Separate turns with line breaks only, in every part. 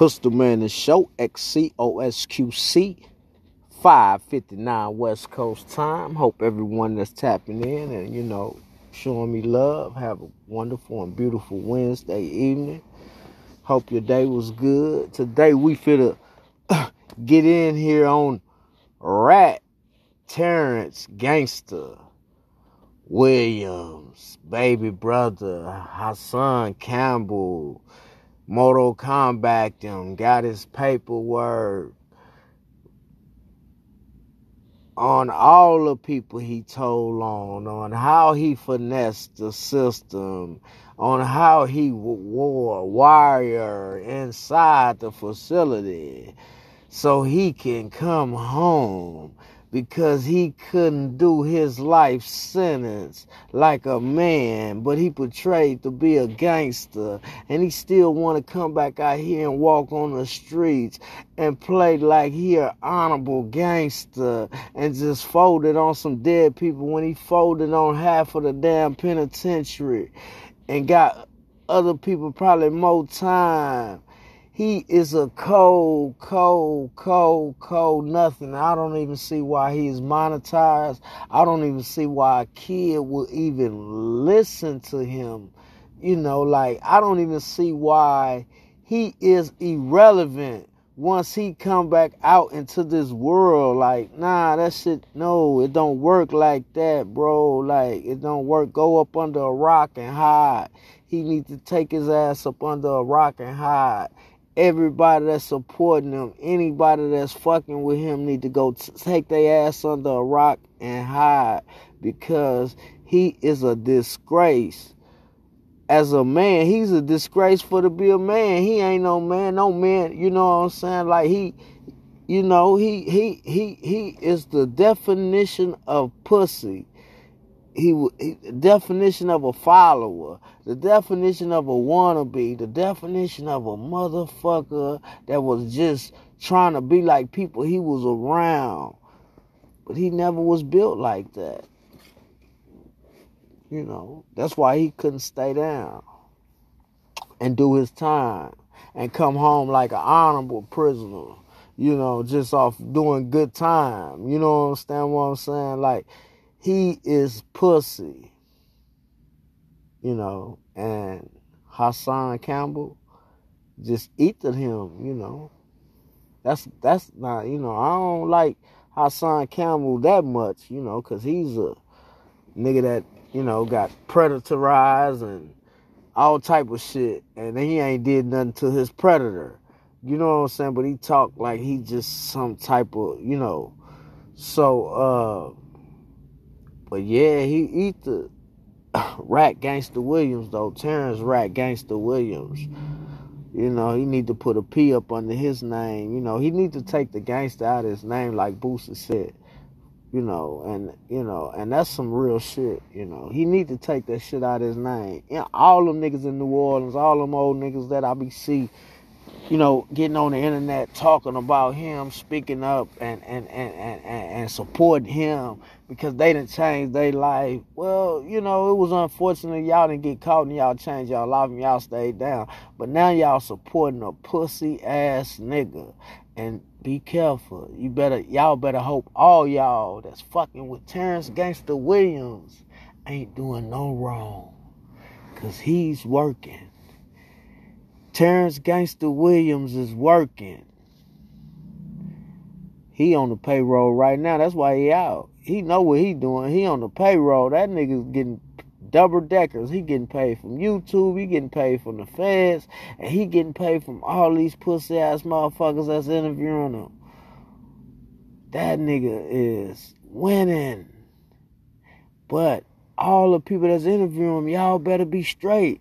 Pistol Man the Show, XCOSQC, 559 West Coast time. Hope everyone that's tapping in and, you know, showing me love. Have a wonderful and beautiful Wednesday evening. Hope your day was good. Today we finna get in here on Rat Terrence Gangsta Williams, baby brother Hassan Campbell. Mortal Kombat them, got his paperwork on all the people he told on, on how he finessed the system, on how he wore wire inside the facility so he can come home because he couldn't do his life sentence like a man, but he portrayed to be a gangster, and he still want to come back out here and walk on the streets and play like he an honorable gangster and just folded on some dead people when he folded on half of the damn penitentiary and got other people probably more time he is a cold, cold, cold, cold nothing. I don't even see why he is monetized. I don't even see why a kid will even listen to him. You know, like I don't even see why he is irrelevant once he come back out into this world like nah that shit no it don't work like that bro like it don't work go up under a rock and hide he need to take his ass up under a rock and hide everybody that's supporting him, anybody that's fucking with him need to go t- take their ass under a rock and hide because he is a disgrace. As a man, he's a disgrace for to be a man. He ain't no man, no man, you know what I'm saying? Like he you know, he he he he is the definition of pussy he, he definition of a follower, the definition of a wannabe, the definition of a motherfucker that was just trying to be like people he was around. But he never was built like that. You know, that's why he couldn't stay down and do his time and come home like an honorable prisoner, you know, just off doing good time. You know what I'm saying? What I'm saying? Like he is pussy. You know, and Hassan Campbell just eated him, you know. That's that's not, you know, I don't like Hassan Campbell that much, you know, cause he's a nigga that, you know, got predatorized and all type of shit, and he ain't did nothing to his predator. You know what I'm saying? But he talked like he just some type of, you know. So uh but yeah, he eat the Rat Gangsta Williams though. Terrence Rat Gangsta Williams. You know, he need to put a P up under his name. You know, he need to take the gangster out of his name like Boosie said. You know, and you know, and that's some real shit, you know. He need to take that shit out of his name. You know, all them niggas in New Orleans, all them old niggas that I be see you know, getting on the internet talking about him, speaking up and and and and, and supporting him because they didn't change their life. Well, you know, it was unfortunate y'all didn't get caught and y'all changed y'all life and y'all stayed down. But now y'all supporting a pussy ass nigga. And be careful. You better y'all better hope all y'all that's fucking with Terrence Gangsta Williams ain't doing no wrong. Cause he's working. Terrence Gangsta Williams is working. He on the payroll right now. That's why he out. He know what he doing. He on the payroll. That nigga's getting double deckers. He getting paid from YouTube. He getting paid from the feds. And he getting paid from all these pussy ass motherfuckers that's interviewing him. That nigga is winning. But all the people that's interviewing him, y'all better be straight.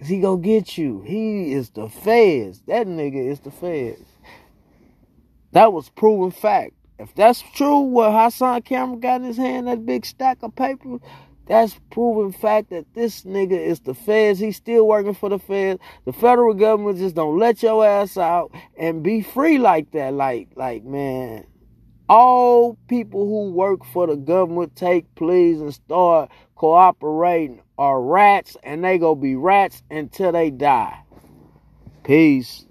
Cause he gonna get you. He is the feds. That nigga is the feds. That was proven fact. If that's true, what Hassan Cameron got in his hand, that big stack of paper, that's proven fact that this nigga is the feds. He's still working for the feds. The federal government just don't let your ass out and be free like that. Like, like, man, all people who work for the government take pleas and start cooperating are rats and they gonna be rats until they die. Peace.